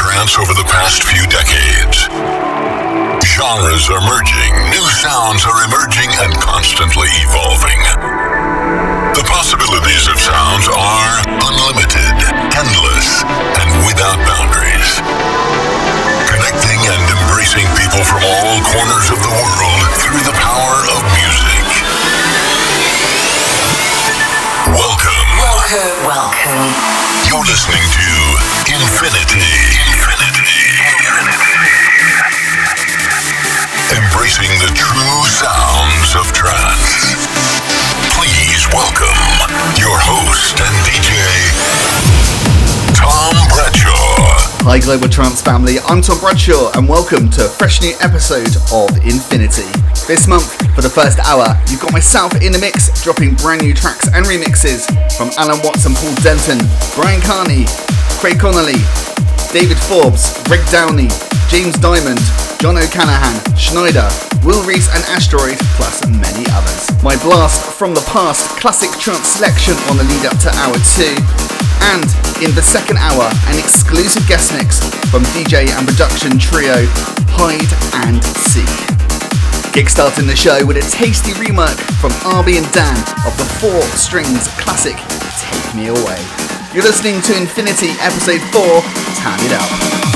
trance over the past few decades. Genres are merging, new sounds are emerging and constantly evolving. The possibilities of sounds are unlimited, endless, and without boundaries. Connecting and embracing people from all corners of the world through the power of music. Welcome. Welcome. Welcome. You're listening to Infinity. Embracing the true sounds of trance. Please welcome your host and DJ, Tom Bradshaw. Hi, Global Trance family. I'm Tom Bradshaw, and welcome to a fresh new episode of Infinity. This month, for the first hour, you've got myself in the mix, dropping brand new tracks and remixes from Allen Watson, Paul Denton, Bryan Kearney, Craig Connelly, David Forbes, Greg Downey, James Dymond, John O'Callaghan, Sneijder, Will Rees and Asteroid, plus many others. My blast from the past classic trance selection on the lead up to hour two. And in the second hour, an exclusive guest mix from DJ and production trio Hide and Seek. Kickstarting the show with a tasty rework from Arbe and Dann of the Four Strings classic Take Me Away. You're listening to Infinity Episode 4, Turn It Up.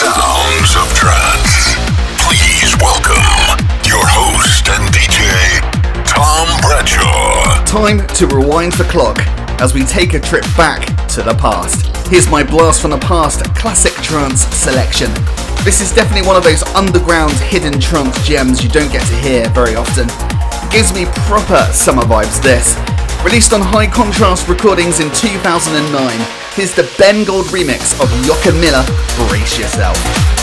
Sounds of trance. Please welcome your host and DJ, Tom Bradshaw. Time to rewind the clock as we take a trip back to the past. Here's my blast from the past classic trance selection. This is definitely one of those underground hidden trance gems you don't get to hear very often. Gives me proper summer vibes this. Released on High Contrast Recordings in 2009, here's the Ben Gold remix of Jochen Miller, Brace Yourself.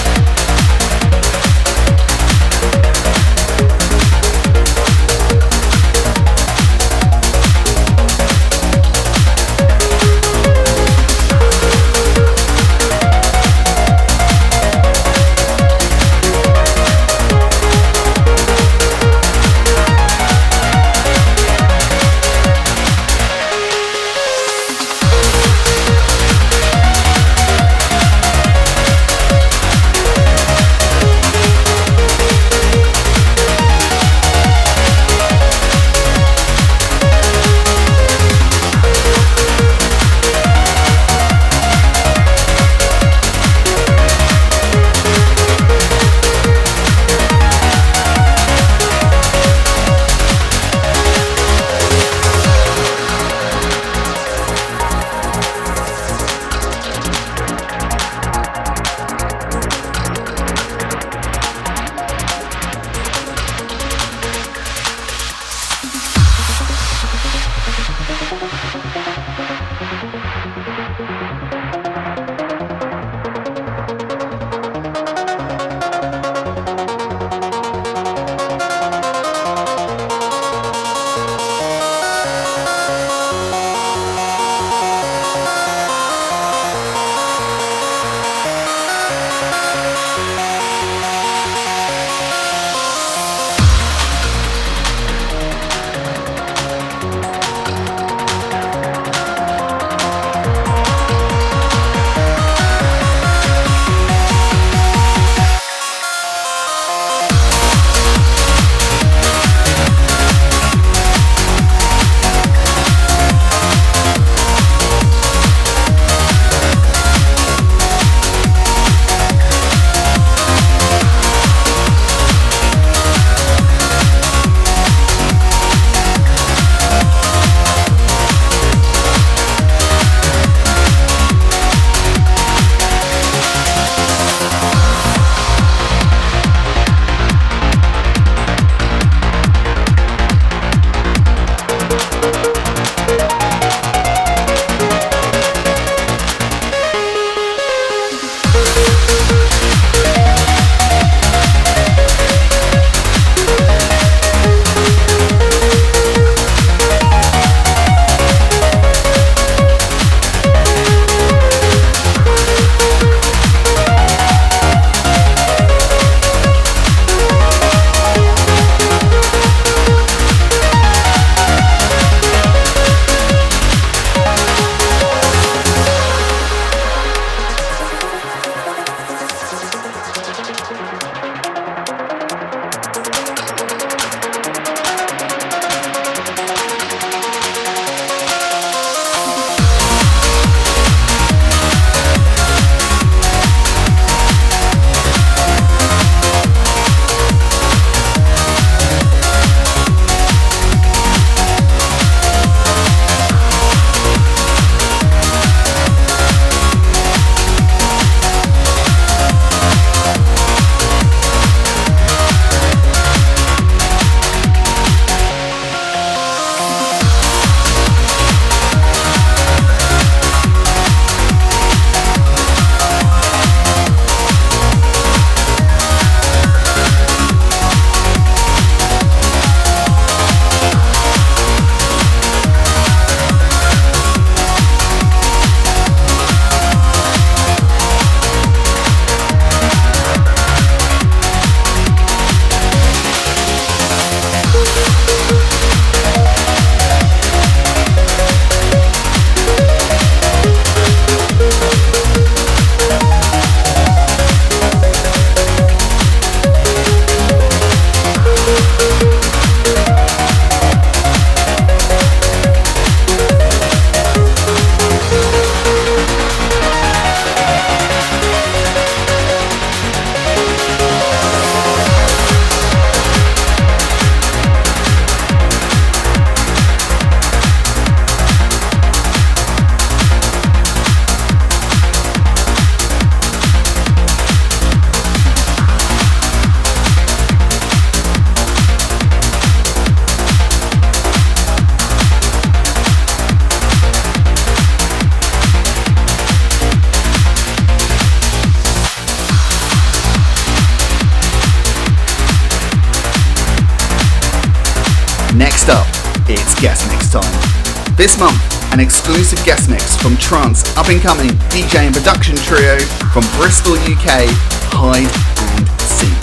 From trance up-and-coming DJ and production trio from Bristol, UK, Hide and Seek.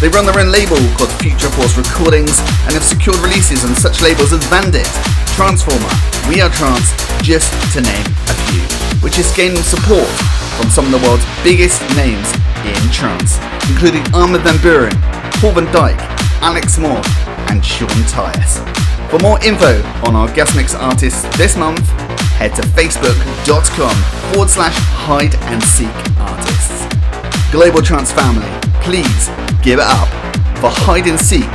They run their own label called Future Force Recordings and have secured releases on such labels as Vandit, Trance Former, We Are Trance, just to name a few, which is gaining support from some of the world's biggest names in trance, including Armin van Buuren, Paul van Dyk, Alex Morph, and Sean Tyas. For more info on our guest mix artists this month, head to facebook.com forward slash hide and seek artists. Global Trance family, please give it up for Hide and Seek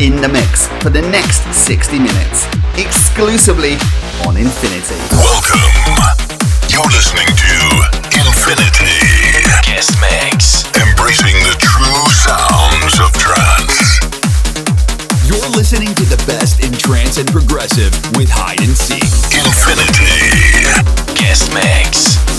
in the mix for the next 60 minutes, exclusively on Infinity. Welcome. You're listening to Infinity Guest Mix. Embracing the true trance and progressive with Hide and Seek. Infinity. Guest Mix.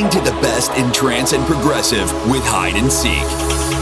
Listening to the best in trance and progressive with Hide and Seek.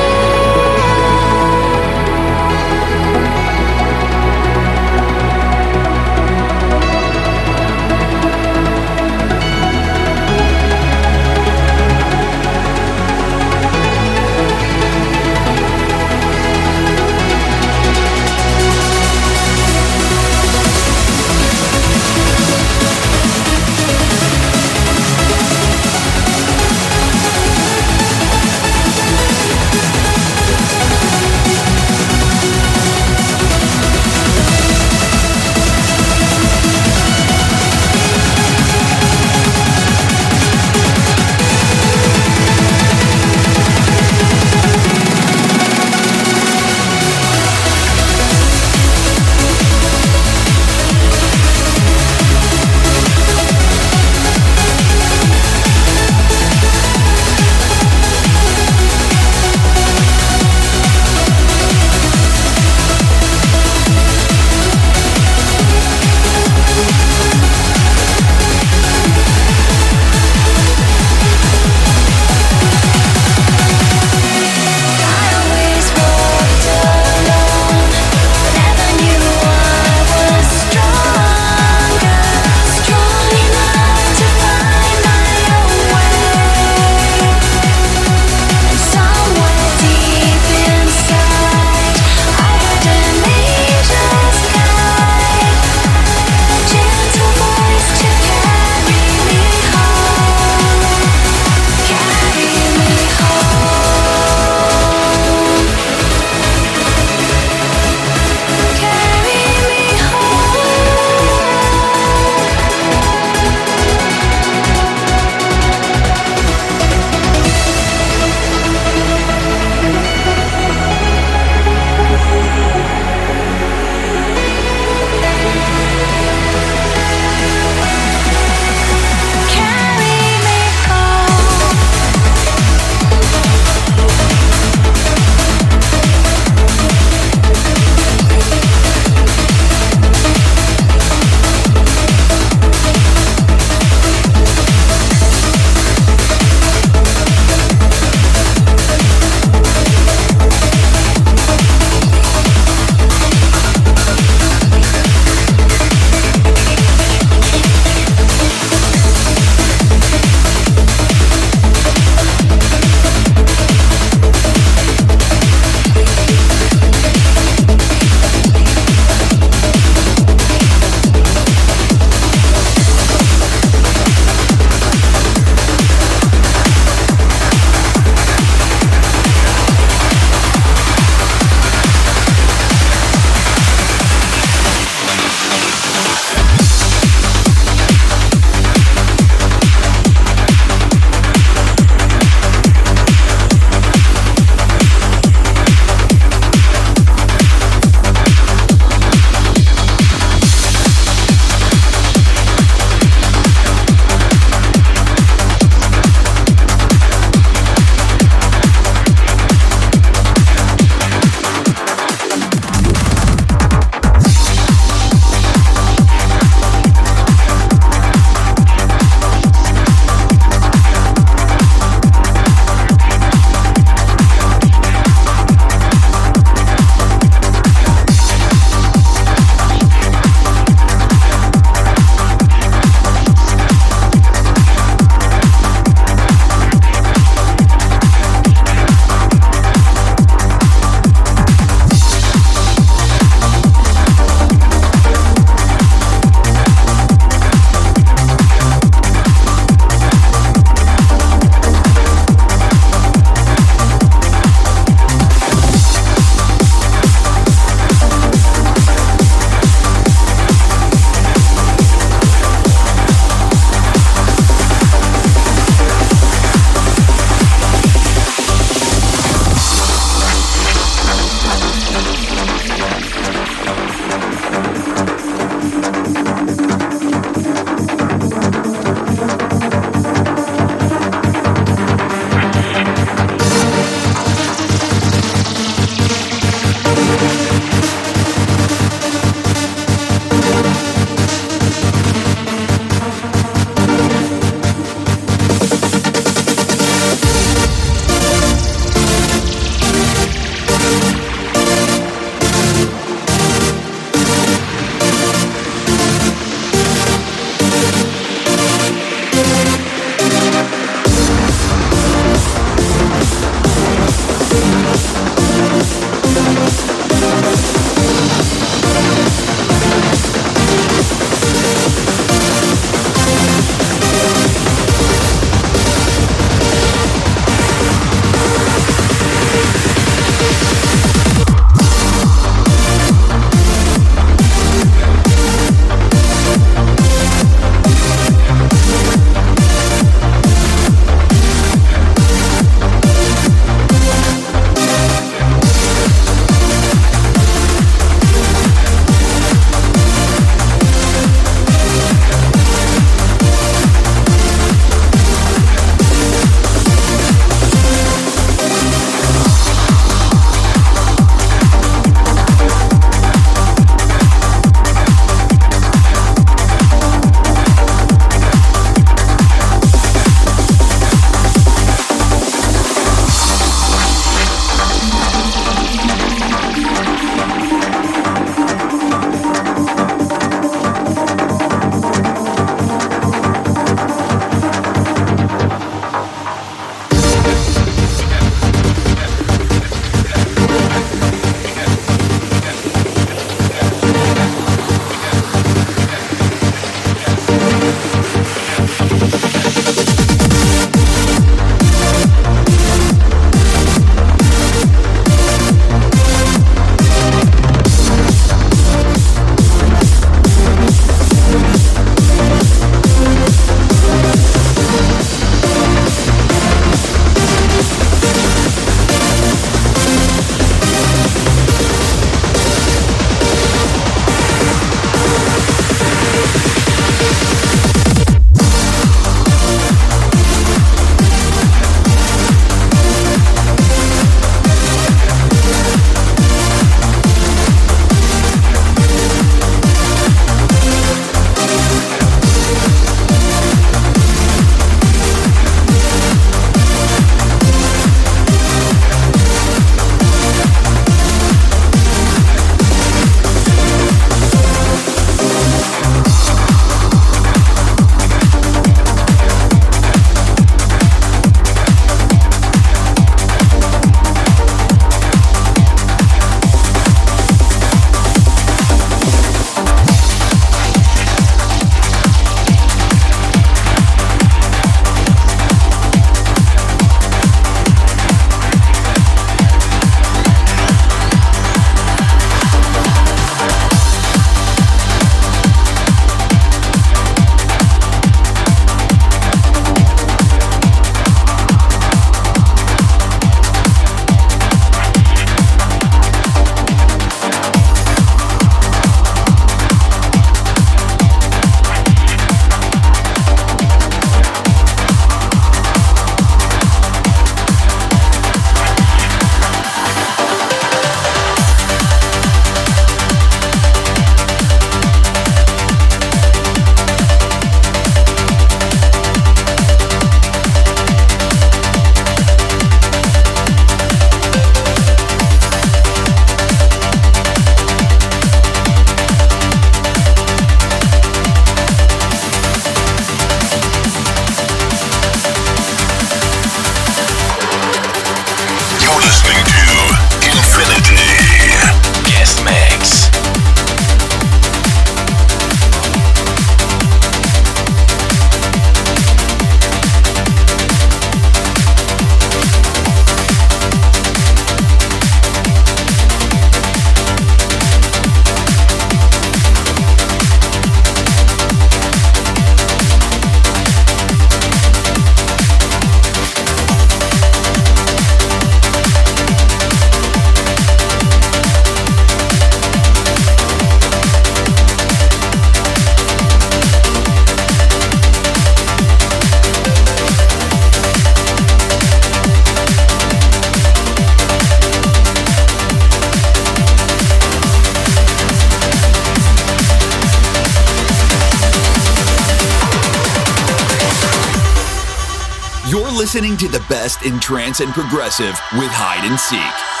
Listening to the best in trance and progressive with Hide and Seek.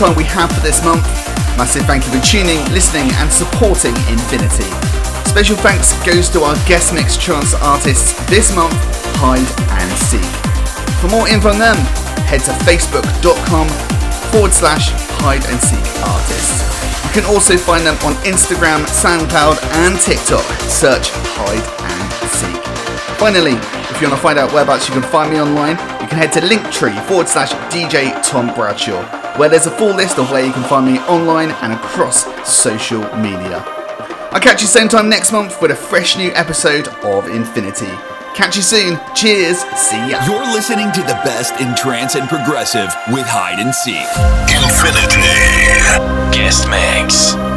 Time we have for this month. Massive thank you for tuning, listening, and supporting Infinity. Special thanks goes to our guest mix trance artists this month, Hide and Seek. For more info on them, head to facebook.com forward slash hide and seek artists. You can also find them on Instagram, SoundCloud, and TikTok. Search Hide and Seek. Finally, if you want to find out whereabouts you can find me online, you can head to linktree forward slash DJ Tom Bradshaw, where there's a full list of where you can find me online and across social media. I'll catch you same time next month with a fresh new episode of Infinity. Catch you soon. Cheers. See ya. You're listening to the best in trance and progressive with Hide and Seek. Infinity. Guest mix.